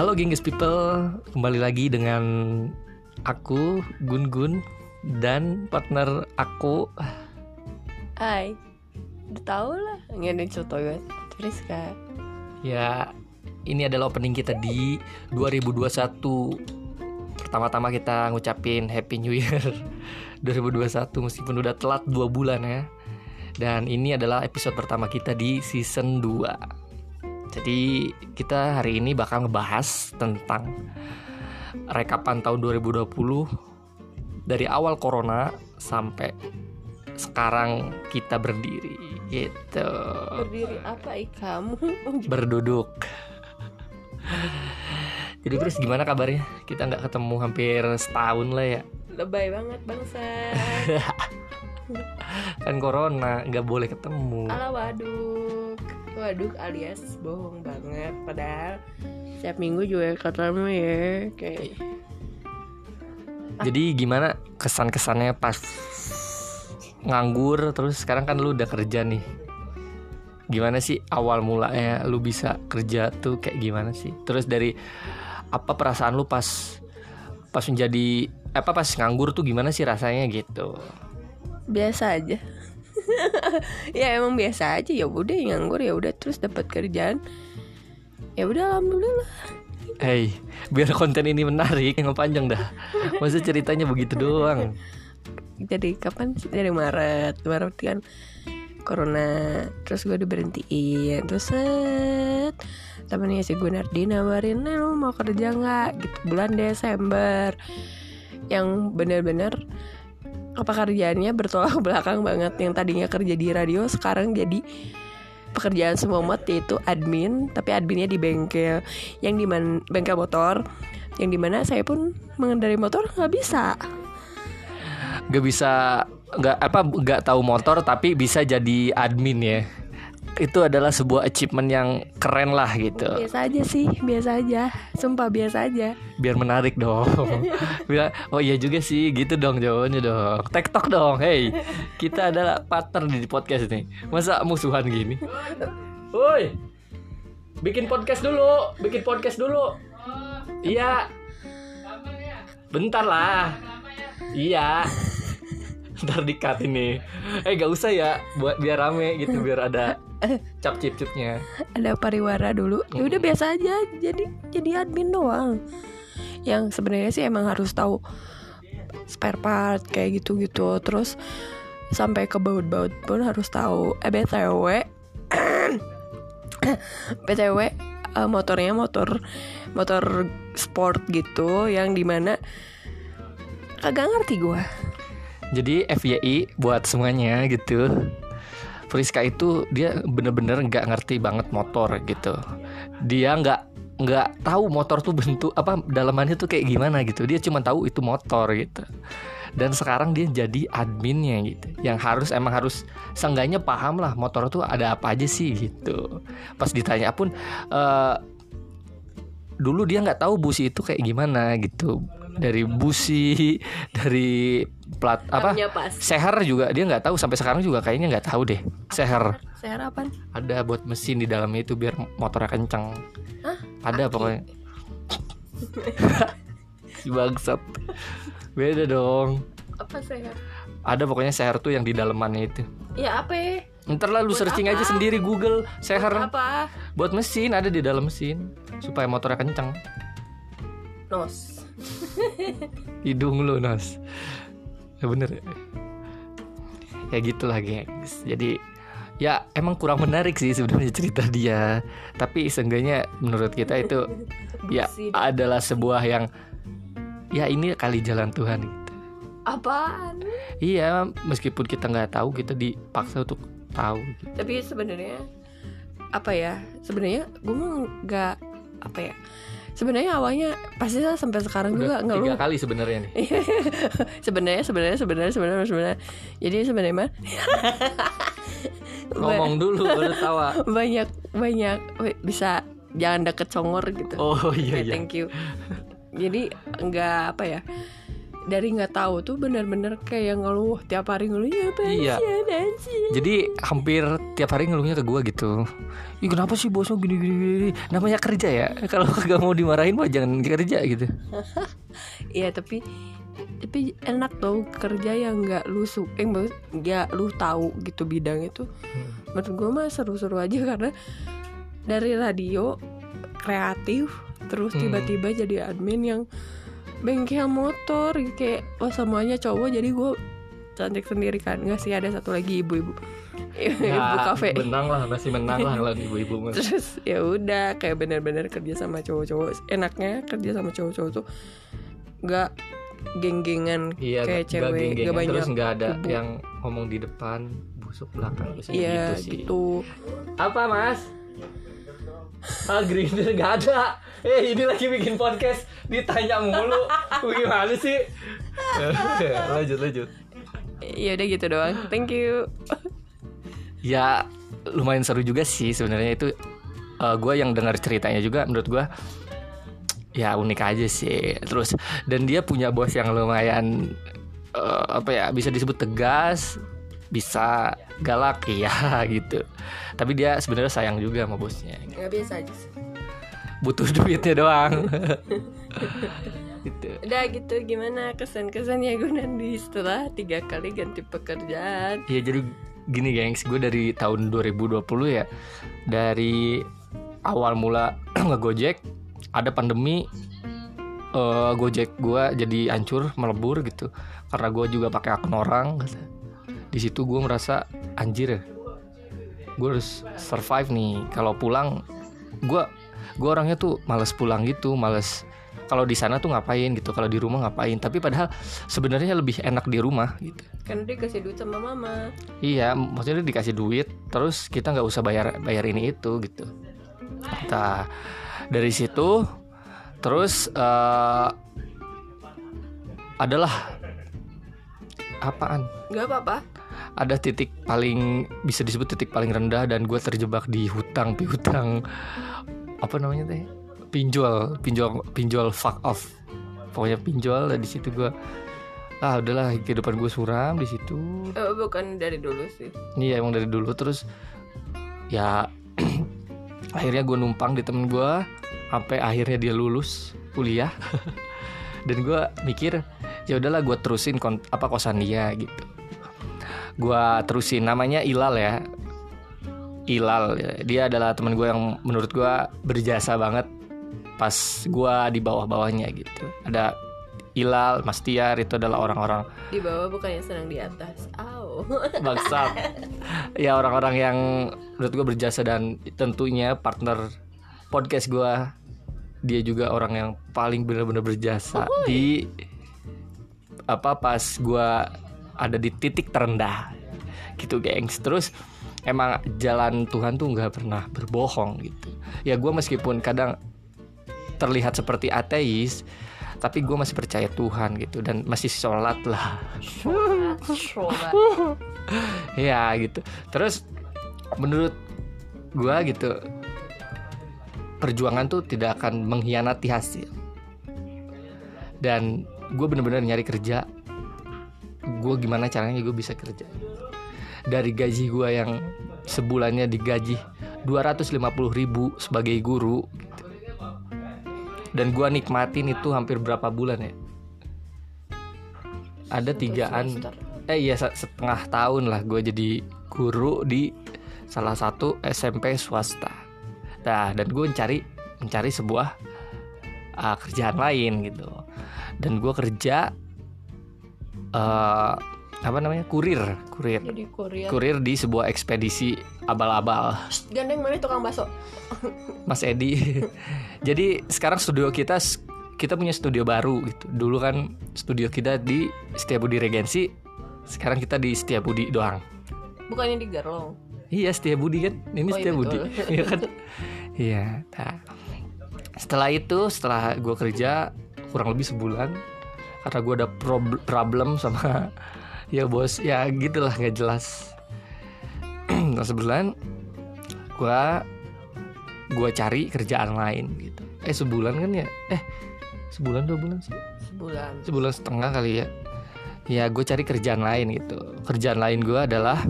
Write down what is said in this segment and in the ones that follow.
Halo gengs people, kembali lagi dengan aku Gun Gun dan partner aku. Hai. Udah tau lah Nggak ada contoh Terus kak. Ya ini adalah opening kita di 2021 Pertama-tama kita ngucapin Happy New Year 2021 meskipun udah telat 2 bulan ya. Dan ini adalah episode pertama kita di season 2 Jadi kita hari ini bakal ngebahas tentang Rekapan tahun 2020 Dari awal corona sampai sekarang kita berdiri gitu. Berdiri apa i kamu berduduk. Jadi terus gimana kabarnya? Kita nggak ketemu hampir setahun lah ya. Lebay banget bangsa kan corona nggak boleh ketemu. Ala waduk Waduk alias bohong banget. Padahal Setiap minggu juga ketemu ya Kayak jadi gimana kesan kesannya pas nganggur terus sekarang kan lu udah kerja nih. Gimana sih awal mulanya lu bisa kerja tuh kayak gimana sih? Terus dari apa perasaan lu pas pas menjadi apa pas nganggur tuh gimana sih rasanya gitu? Biasa aja Ya emang biasa aja. Ya udah nganggur ya udah terus dapat kerjaan. Ya udah alhamdulillah. Hey, biar konten ini menarik yang panjang dah. Masa ceritanya begitu doang. jadi kapan sih? Dari Maret. Maret kan corona terus gue diberhentiin. Terus set temennya si Gunardi nawarin "Eh, lu mau kerja nggak? Gitu. Bulan Desember. Yang bener-bener apa kerjaannya bertolak belakang banget. Yang tadinya kerja di radio sekarang jadi pekerjaan semua mod yaitu admin tapi adminnya di bengkel. Yang di bengkel motor. Yang di mana saya pun mengendarai motor nggak bisa. Gak bisa nggak apa nggak tahu motor tapi bisa jadi admin ya. Itu adalah sebuah achievement yang keren lah gitu. Biasa aja sih, biasa aja. Sumpah biasa aja. Biar menarik dong. Biar oh iya juga sih gitu dong jawabannya dong. TikTok dong. Hey, kita adalah partner di podcast nih. Masa musuhan gini? Woi. Bikin podcast dulu, bikin podcast dulu. Iya. Bentar lah. Iya. Ntar dikat ini Eh gak usah ya Buat biar rame gitu Biar ada cap cip cipnya Ada pariwara dulu. Ya udah biasa aja. Jadi jadi admin doang. Yang sebenarnya sih emang harus tahu spare part kayak gitu-gitu. Terus sampai ke baut-baut pun harus tahu. Eh BTW BTW eh, motornya motor motor sport gitu yang di mana kagak ngerti gua Jadi FYI buat semuanya gitu. Friska itu dia bener-bener nggak ngerti banget motor gitu. Dia nggak nggak tahu motor tuh bentuk apa dalamannya tuh kayak gimana gitu. Dia cuma tahu itu motor gitu. Dan sekarang dia jadi adminnya gitu. Yang harus emang harus seenggaknya paham lah motor tuh ada apa aja sih gitu. Pas ditanya pun eh, dulu dia nggak tahu busi itu kayak gimana gitu. Dari busi dari plat apa pas seher juga dia nggak tahu sampai sekarang juga kayaknya nggak tahu deh seher Saya apaan? ada buat mesin di dalamnya itu biar motornya kencang Hah? ada Aki? pokoknya si bangsat beda dong Apa saya? ada pokoknya seher tuh yang di dalamannya itu Ya apa? ntar lah lu Buat searching aja apa? sendiri Google seher Apa? buat mesin ada di dalam mesin supaya motornya kencang Nos. hidung lu nas ya bener ya ya gitulah gengs jadi ya emang kurang menarik sih sebenarnya cerita dia tapi seenggaknya menurut kita itu ya adalah sebuah yang ya ini kali jalan Tuhan gitu. Apaan? iya meskipun kita nggak tahu kita dipaksa untuk tahu gitu. Tapi sebenarnya apa ya? Sebenarnya gue nggak apa ya? Sebenarnya awalnya pasti lah sampai sekarang juga Udah tiga kali sebenarnya nih sebenarnya sebenarnya sebenarnya sebenarnya sebenarnya. Jadi sebenarnya mah ngomong dulu baru tawa banyak banyak bisa jangan deket congor gitu. oh iya iya thank you. Jadi nggak apa ya? Dari nggak tahu tuh bener-bener kayak ngeluh tiap hari ngeluh ya Iya. pensiun pensiun Jadi hampir tiap hari ngeluhnya ke gue gitu. Ih kenapa sih bosnya gini gini gini? Namanya kerja ya. Kalau kagak mau dimarahin mah jangan kerja gitu. Iya tapi tapi enak tau kerja yang nggak lu su eh nggak lu tahu gitu bidang itu menurut gue mah seru-seru aja karena dari radio kreatif terus Hmm. tiba-tiba jadi admin yang bengkel motor kayak wah semuanya cowok jadi gue cantik sendiri kan. Nggak sih ada satu lagi ibu-ibu. Ibu kafe. Menang lah masih menang lah lah ibu-ibu terus ya udah kayak bener-bener kerja sama cowok-cowok. Enaknya kerja sama cowok-cowok tuh nggak geng-gengan Iya, kayak nggak cewek geng-gengan, nggak banyak terus nggak ada kubu. yang ngomong di depan, busuk belakang, biasanya iya gitu sih. gitu. Apa mas? Ah grinder nggak ada. Eh ini lagi bikin podcast ditanya mulu. Gimana sih? lanjut lanjut. ya udah gitu doang thank you Ya lumayan seru juga sih sebenarnya itu. gue yang dengar ceritanya juga menurut gue ya unik aja sih. Terus dan dia punya bos yang lumayan eh, apa ya bisa disebut tegas, bisa galak ya gitu. Tapi dia sebenarnya sayang juga sama bosnya. nggak biasa aja sih Butuh duitnya doang. gitu. udah gitu gimana kesan-kesannya gue nanti setelah tiga kali ganti pekerjaan Ya jadi gini gengs, gue dari tahun 2020 ya Dari awal mula ngegojek Ada pandemi eh, Gojek gue jadi hancur, melebur gitu Karena gue juga pakai akun orang gitu. Di situ gue merasa anjir ya Gue harus survive nih. Kalau pulang Gue gue orangnya tuh males pulang gitu Males kalau di sana tuh ngapain gitu kalau di rumah ngapain. Tapi padahal sebenarnya lebih enak di rumah gitu. Kan dia kasih duit sama mama. Iya, maksudnya dikasih duit, terus kita nggak usah bayar bayar ini itu gitu. Nah, dari situ, terus eh, adalah apaan? nggak apa-apa Ada titik paling bisa disebut titik paling rendah dan gue terjebak di hutang piutang apa namanya teh? Pinjol, pinjol, pinjol fuck off. Pokoknya pinjol dan di situ gue ah udahlah kehidupan gue suram di situ. Eh, bukan dari dulu sih. Iya emang dari dulu. Terus ya akhirnya gue numpang di temen gue sampai akhirnya dia lulus kuliah. Dan gue mikir ya udahlah gue terusin kon- apa kosan dia gitu gue terusin. Namanya Ilal ya. Ilal. Ya. dia adalah teman gue yang menurut gue berjasa banget pas gue di bawah-bawahnya gitu. Ada Ilal Mas Tiar itu adalah orang-orang di bawah bukan yang senang di atas. Aw bangsat. Ya orang-orang yang menurut gue berjasa dan tentunya partner podcast gue dia juga orang yang paling benar-benar berjasa. Di apa pas gue ada di titik terendah. Gitu gengs. Terus emang jalan Tuhan tuh nggak pernah berbohong gitu. Ya gue meskipun kadang terlihat seperti ateis tapi gue masih percaya Tuhan gitu. Dan masih sholat lah. Sholat ya gitu. Terus menurut gua gitu perjuangan tuh tidak akan mengkhianati hasil. Dan gue bener-bener nyari kerja gue gimana caranya gue bisa kerja. Dari gaji gue yang sebulannya digaji 250.000 ribu sebagai guru gitu. dan gue nikmatin itu hampir berapa bulan ya? Ada tigaan eh iya se- setengah tahun lah gue jadi guru di salah satu SMP swasta. Nah dan gue mencari mencari sebuah uh, kerjaan lain gitu. Dan gue kerja eh apa namanya kurir kurir Jadi Korea kurir di sebuah ekspedisi abal-abal Gandeng mana tukang bakso Mas Edi. Jadi sekarang studio kita kita punya studio baru gitu. Dulu kan studio kita di Setiabudi Regensi, sekarang kita di Setiabudi doang. Bukannya di Garlong Iya Setiabudi kan, ini Oh, iya, Setiabudi, betul. iya kan? Iya. Nah, setelah itu, setelah gue kerja kurang lebih sebulan, karena gue ada prob- problem sama ya bos, ya gitulah nggak jelas. Nah, sebulan, gue gue cari kerjaan lain gitu. Eh sebulan kan ya? Eh sebulan dua bulan sih? sebulan sebulan setengah kali ya ya gue cari kerjaan lain gitu kerjaan lain gue adalah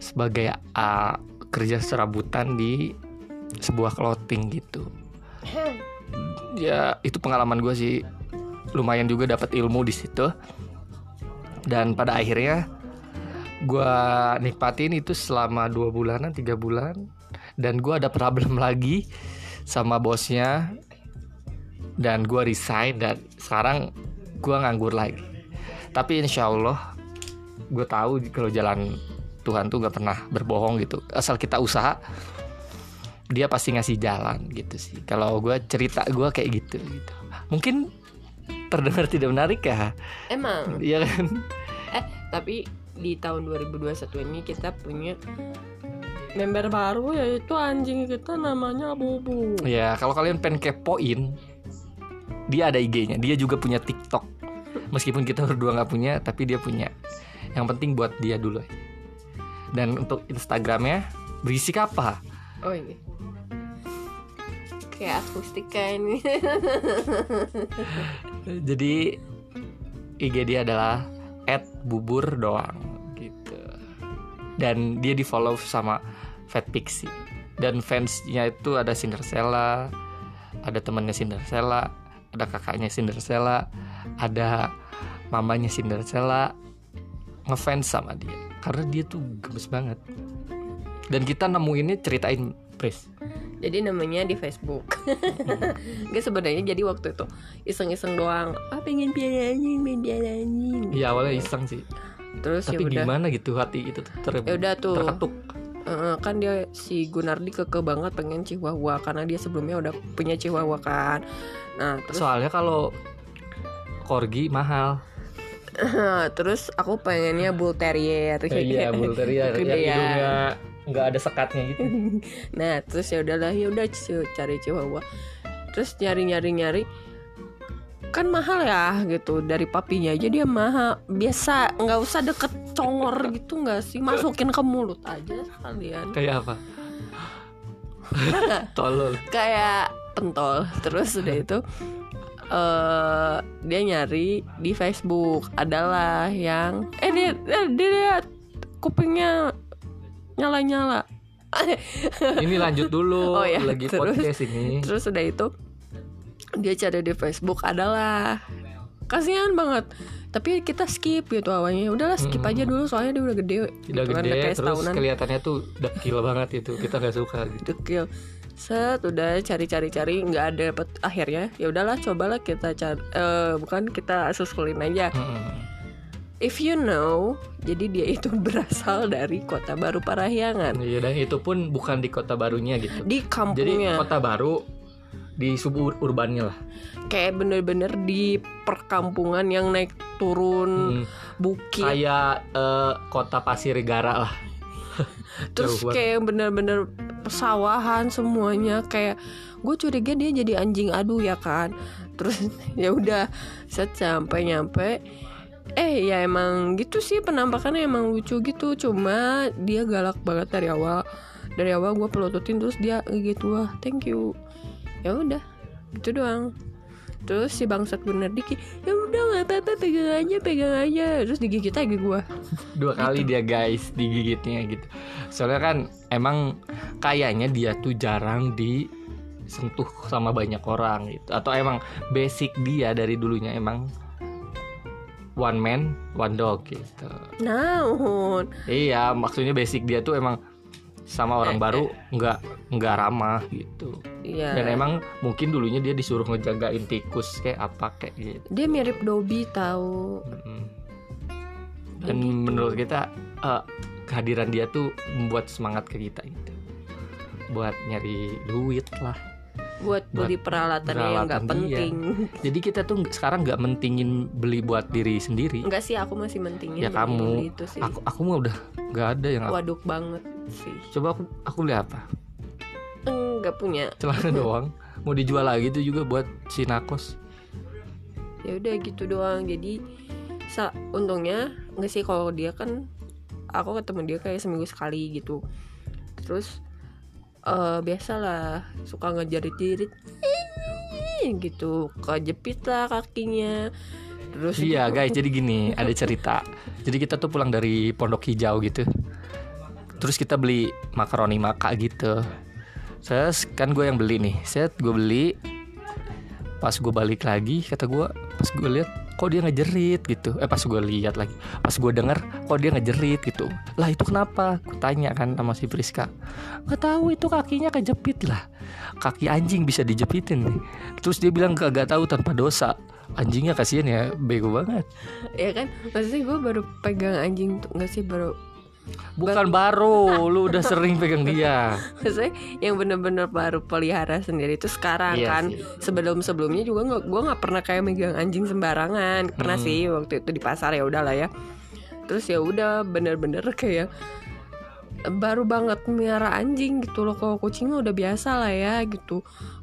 sebagai uh, kerja serabutan di sebuah clothing gitu ya itu pengalaman gue sih lumayan juga dapat ilmu di situ. Dan pada akhirnya gue nikmatin itu selama dua bulanan tiga bulan. Dan gue ada problem lagi sama bosnya. Dan gue resign dan sekarang gue nganggur lagi. Tapi insya Allah gue tahu kalau jalan Tuhan tuh gak pernah berbohong gitu. Asal kita usaha dia pasti ngasih jalan gitu sih. Kalau gue cerita gue kayak gitu gitu. Mungkin terdengar tidak menarik ya? Emang? Iya kan? Eh tapi di tahun 2021 ini kita punya member baru yaitu anjing kita namanya Bubu ya kalau kalian pengen kepoin dia ada IG-nya dia juga punya TikTok. Meskipun kita berdua nggak punya tapi dia punya. Yang penting buat dia dulu. Dan untuk Instagramnya berisik apa? Oh ini. Kayak akustika ini jadi IG dia adalah @bubur doang gitu. Dan dia di follow sama Fat Pixie. Dan fansnya itu ada Cinderella ada temannya Cinderella ada kakaknya Cinderella ada mamanya Cinderella. Ngefans sama dia. Karena dia tuh gemes banget. Dan kita nemuinnya ceritain Pris jadi namanya di Facebook. Gak sebenarnya jadi waktu itu iseng-iseng doang. Ah pengen piala anjing main piala anjing ya awalnya iseng sih. Terus ya tapi udah. gimana gitu hati itu ter ya udah tuh. terketuk. Eh, kan dia si Gunardi keke banget pengen Chihuahua karena dia sebelumnya udah punya Chihuahua kan. Nah terus soalnya kalau corgi mahal. Terus aku pengennya Bull Terrier. Iya bull terrier. Yang ya. hidungnya nggak ada sekatnya gitu. Nah terus ya udahlah ya udah cari Chihuahua. Terus nyari nyari nyari. Kan mahal ya gitu. Dari papinya aja dia mahal. Biasa nggak usah deket congor gitu nggak sih? Masukin ke mulut aja sekalian. Kayak apa? Tolol. Kayak pentol. Terus udah itu eh dia nyari di Facebook. Adalah yang eh dia eh, dia lihat kupingnya nyala nyala ini lanjut dulu Oh, ya, lagi terus. podcast ini. terus udah itu dia cari di Facebook adalah. Kasihan banget. Tapi kita skip gitu awalnya. Udahlah skip Mm-mm. aja dulu soalnya dia udah gede. Udah gitu kan, gede kayak terus setahunan. kelihatannya tuh dekil banget itu. Kita nggak suka gitu. Dekil. Set udah cari-cari cari nggak ada dapet akhirnya. Ya udahlah cobalah kita cari eh, bukan kita susulin aja. Mm-mm. If you know jadi dia itu berasal dari kota baru Parahyangan. Iya dan itu pun bukan di kota barunya gitu. Di jadi kampungnya kota baru di suburbannya lah. Kayak bener-bener di perkampungan yang naik turun Hmm, bukit. Kayak eh, kota Pasir Gara lah. Terus kayak bener-bener pesawahan semuanya. Kayak gue curiga dia jadi anjing adu ya kan? Terus ya udah set sampai nyampe eh ya emang gitu sih penampakannya emang lucu gitu. Cuma dia galak banget dari awal. Dari awal gue pelototin terus dia gitu wah thank you. Ya udah itu doang. Terus si bangsat bener dikit ya udah nggak apa-apa pegang aja pegang aja. Terus digigit lagi gue dua kali dia guys digigitnya gitu. Soalnya kan emang kayaknya dia tuh jarang disentuh sama banyak orang gitu. Atau emang basic dia dari dulunya emang one man one dog gitu. Naon? Iya maksudnya basic dia tuh emang sama orang Eh, baru nggak nggak ramah gitu. Iya. dan emang mungkin dulunya dia disuruh ngejagain tikus kayak apa kayak gitu. Dia mirip Dobby tahu Mm-mm. dan Begitu. menurut kita eh, kehadiran dia tuh membuat semangat ke kita gitu. Buat nyari duit lah buat beli peralatan yang nggak peralatan dia. penting. Jadi kita tuh sekarang nggak mentingin beli buat diri sendiri. Enggak sih aku masih mentingin Ya, kamu. itu sih. Aku aku mah udah nggak ada yang aku- waduk banget sih. Coba aku aku lihat apa? Enggak punya. Celana doang. Mau dijual lagi tuh juga buat si nakos. Ya udah gitu doang. Jadi sa untungnya nggak sih kalau dia kan aku ketemu dia kayak seminggu sekali gitu. Terus eh biasalah suka ngejarit-jarit gitu kejepit lah kakinya terus Iya guys, jadi gini, ada cerita. Jadi kita tuh pulang dari Pondok Hijau gitu. Terus kita beli makaroni maka gitu. Saya kan gue yang beli nih. Saya gue beli. Pas gue balik lagi, kata gue, pas gue lihat kok dia ngejerit gitu. Eh pas gue lihat lagi, pas gue denger kok dia ngejerit gitu. Lah itu kenapa? Gue tanya kan sama si Priska. Gak tahu itu kakinya kejepit lah. Kaki anjing bisa dijepitin nih. Terus dia bilang gak, tahu tanpa dosa. Anjingnya kasihan ya, bego banget. ya kan maksudnya gue baru pegang anjing tuh nggak sih baru Bukan baru, lu udah sering pegang dia. maksudnya yang bener-bener baru pelihara sendiri itu sekarang Iya kan sih. sebelum sebelumnya juga nggak gue nggak pernah kayak megang anjing sembarangan pernah Hmm. sih waktu itu di pasar ya udahlah ya terus ya udah bener-bener kayak baru banget miara anjing gitu loh kalau kucing udah biasa lah ya gitu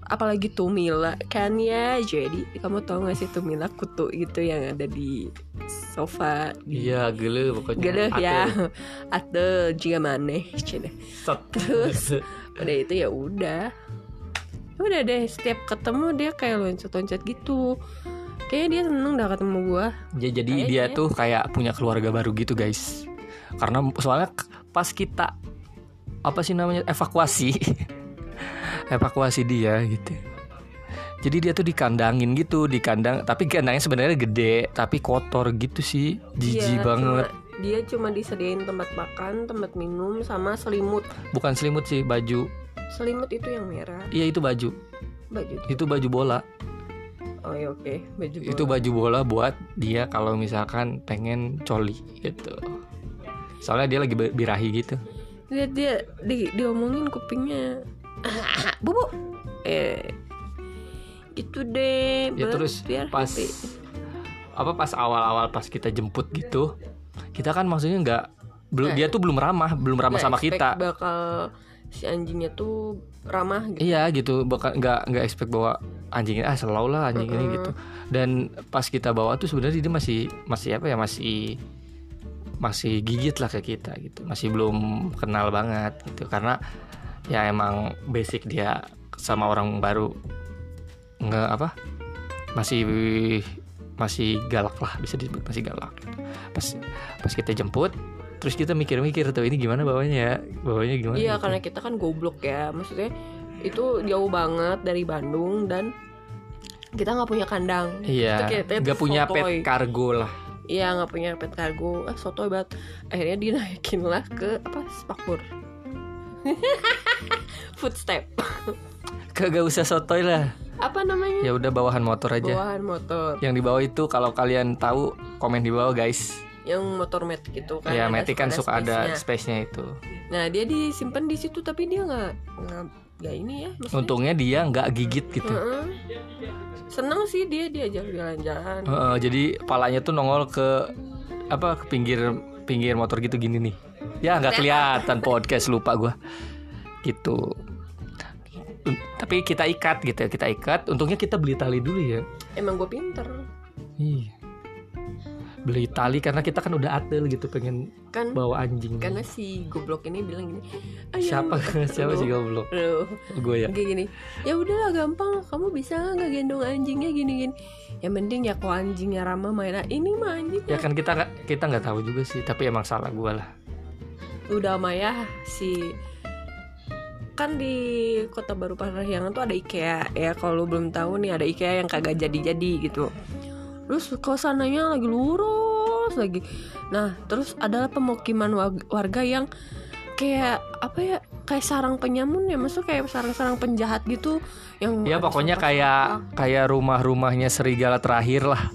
apalagi Tumila kan ya jadi kamu tahu gak sih Tumila kutu gitu yang ada di sofa Iya, gele pokoknya. Gede Atel. ya atau jika Set. Terus? udah itu ya udah udah deh setiap ketemu dia kayak loncat-loncat gitu kayaknya dia seneng dah ketemu gua Ya, jadi Kayaknya dia ya. tuh kayak punya keluarga baru gitu, guys. Karena soalnya pas kita apa sih namanya evakuasi evakuasi dia gitu. Jadi dia tuh dikandangin gitu, di kandang, tapi kandangnya sebenarnya gede, tapi kotor gitu sih, jijik Iya, banget. cuma- dia cuma disediain tempat makan tempat minum sama selimut Bukan selimut sih, baju. selimut itu yang merah Iya itu baju, baju itu baju bola. oh ya oke baju Itu bola. baju bola buat dia kalau misalkan pengen coli gitu. Soalnya dia lagi bi- birahi gitu. lihat dia di diomongin kupingnya bubu eh gitu deh Ya terus biar pas happy. apa pas awal-awal pas kita jemput gitu, kita kan maksudnya nggak belum Nggak. dia tuh belum ramah, belum ramah sama kita. bakal si anjingnya tuh ramah gitu Iya gitu, bakal nggak nggak expect bahwa anjing ini ah selalu lah anjing ini gitu. Dan pas kita bawa tuh sebenarnya dia masih masih apa ya masih masih gigit lah ke kita gitu, masih belum kenal banget gitu karena ya emang basic dia sama orang baru. Nggak apa? Masih masih galak lah bisa disebut masih galak gitu. pas pas kita jemput terus kita mikir-mikir tuh ini gimana bawanya ya? Bawanya gimana? Iya gitu. karena kita kan goblok ya. Maksudnya itu jauh banget dari Bandung dan kita nggak punya kandang. Iya, nggak punya pet kargo lah. iya nggak punya pet cargo ah soto banget. Akhirnya dinaikin lah ke apa spakbor footstep Kagak usah sotoy lah. apa namanya Ya udah bawahan motor aja. bawahan motor Yang di bawah itu kalau kalian tahu komen di bawah guys. yang motor mat gitu kan ya, Matic kan suka ada space-nya. itu. nah dia disimpan di situ tapi dia nggak nggak ini ya maksudnya Untungnya dia nggak gigit gitu. Heeh. seneng sih dia diajak jalan-jalan Heeh, jadi palanya tuh nongol ke apa ke pinggir pinggir motor gitu gini nih. Ya nggak kelihatan podcast lupa gua. Gitu. Tapi kita ikat gitu ya, kita ikat. Untungnya kita beli tali dulu ya. emang gue pinter Iya. Beli tali karena kita kan udah atel gitu pengen kan bawa anjing. karena si goblok ini bilang gini "Ayo, Siapa siapa sih goblok? Gue ya. kayak gini ya udahlah gampang kamu bisa nggak gendong anjingnya gini gini yang penting ya kok anjingnya ramah main ah, ini mah anjing Ya kan kita kita nggak tahu juga sih, tapi emang salah gue lah. udah Maya si kan di kota baru Parahyangan tuh ada IKEA ya kalau lu belum tahu nih ada IKEA yang kagak jadi-jadi gitu terus kosananya lagi lurus lagi. Nah terus adalah pemukiman warga yang kayak apa ya kayak sarang penyamun ya maksudnya kayak sarang-sarang penjahat gitu yang Ya pokoknya kayak kayak rumah-rumahnya serigala terakhir lah,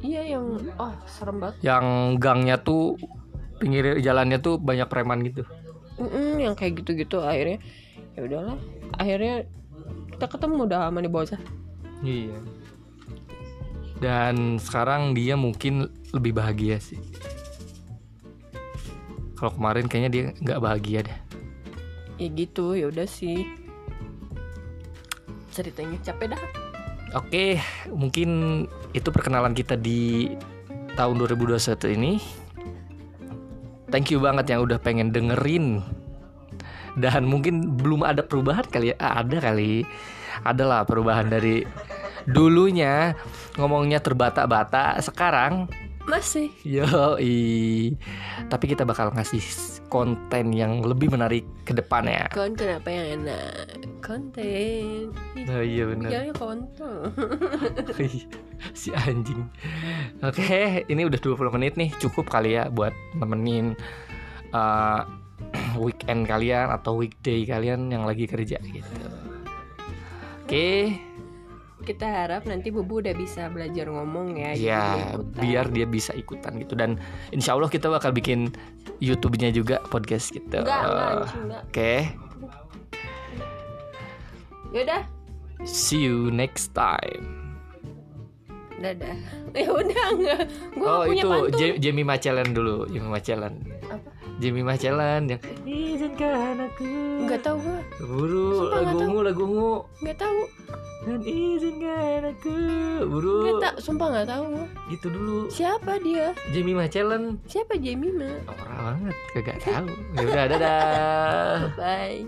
iya yang oh serem banget. Yang gangnya tuh pinggir jalannya tuh banyak preman gitu. Mm-mm, yang kayak gitu-gitu akhirnya. Ya udahlah akhirnya kita ketemu udah sama nih bocah Iya. Dan sekarang dia mungkin lebih bahagia sih. Kalau kemarin kayaknya dia nggak bahagia deh. ya gitu ya udah sih ceritanya capek dah Oke, mungkin itu perkenalan kita di tahun 2021 ini. Thank you banget yang udah pengen dengerin. Dan mungkin belum ada perubahan kali ya. Ah, ada kali. Adalah perubahan dari Dulunya ngomongnya terbata-bata, sekarang Masih yo Tapi kita bakal ngasih konten yang lebih menarik ke depannya. konten apa yang enak? Konten. Oh iya benar. Bilangnya konten. si anjing. Oke, ini udah 20 menit nih, cukup kali ya buat nemenin uh, weekend kalian atau weekday kalian yang lagi kerja gitu. Oke, Kita harap nanti Bubu udah bisa belajar ngomong ya. ya ikutan. biar dia bisa ikutan gitu dan insya Allah kita bakal bikin YouTube-nya juga podcast gitu. Enggak, enggak, anjing, enggak. Oke, Yaudah, see you next time. dadah. Ya udah enggak. Gua oh punya itu Jamie Macelan dulu, Jamie Macelan. Apa? Jamie Macelan yang izinkan aku Enggak tahu gua. buru Sumpah nggak lagu ungu lagu ungu Enggak tahu. dan izinkan aku buru Enggak tahu, sumpah enggak tahu gua. gitu dulu Siapa dia? Jamie Macelan Siapa Jemima? orang banget kagak tahu ya udah dadah Bye.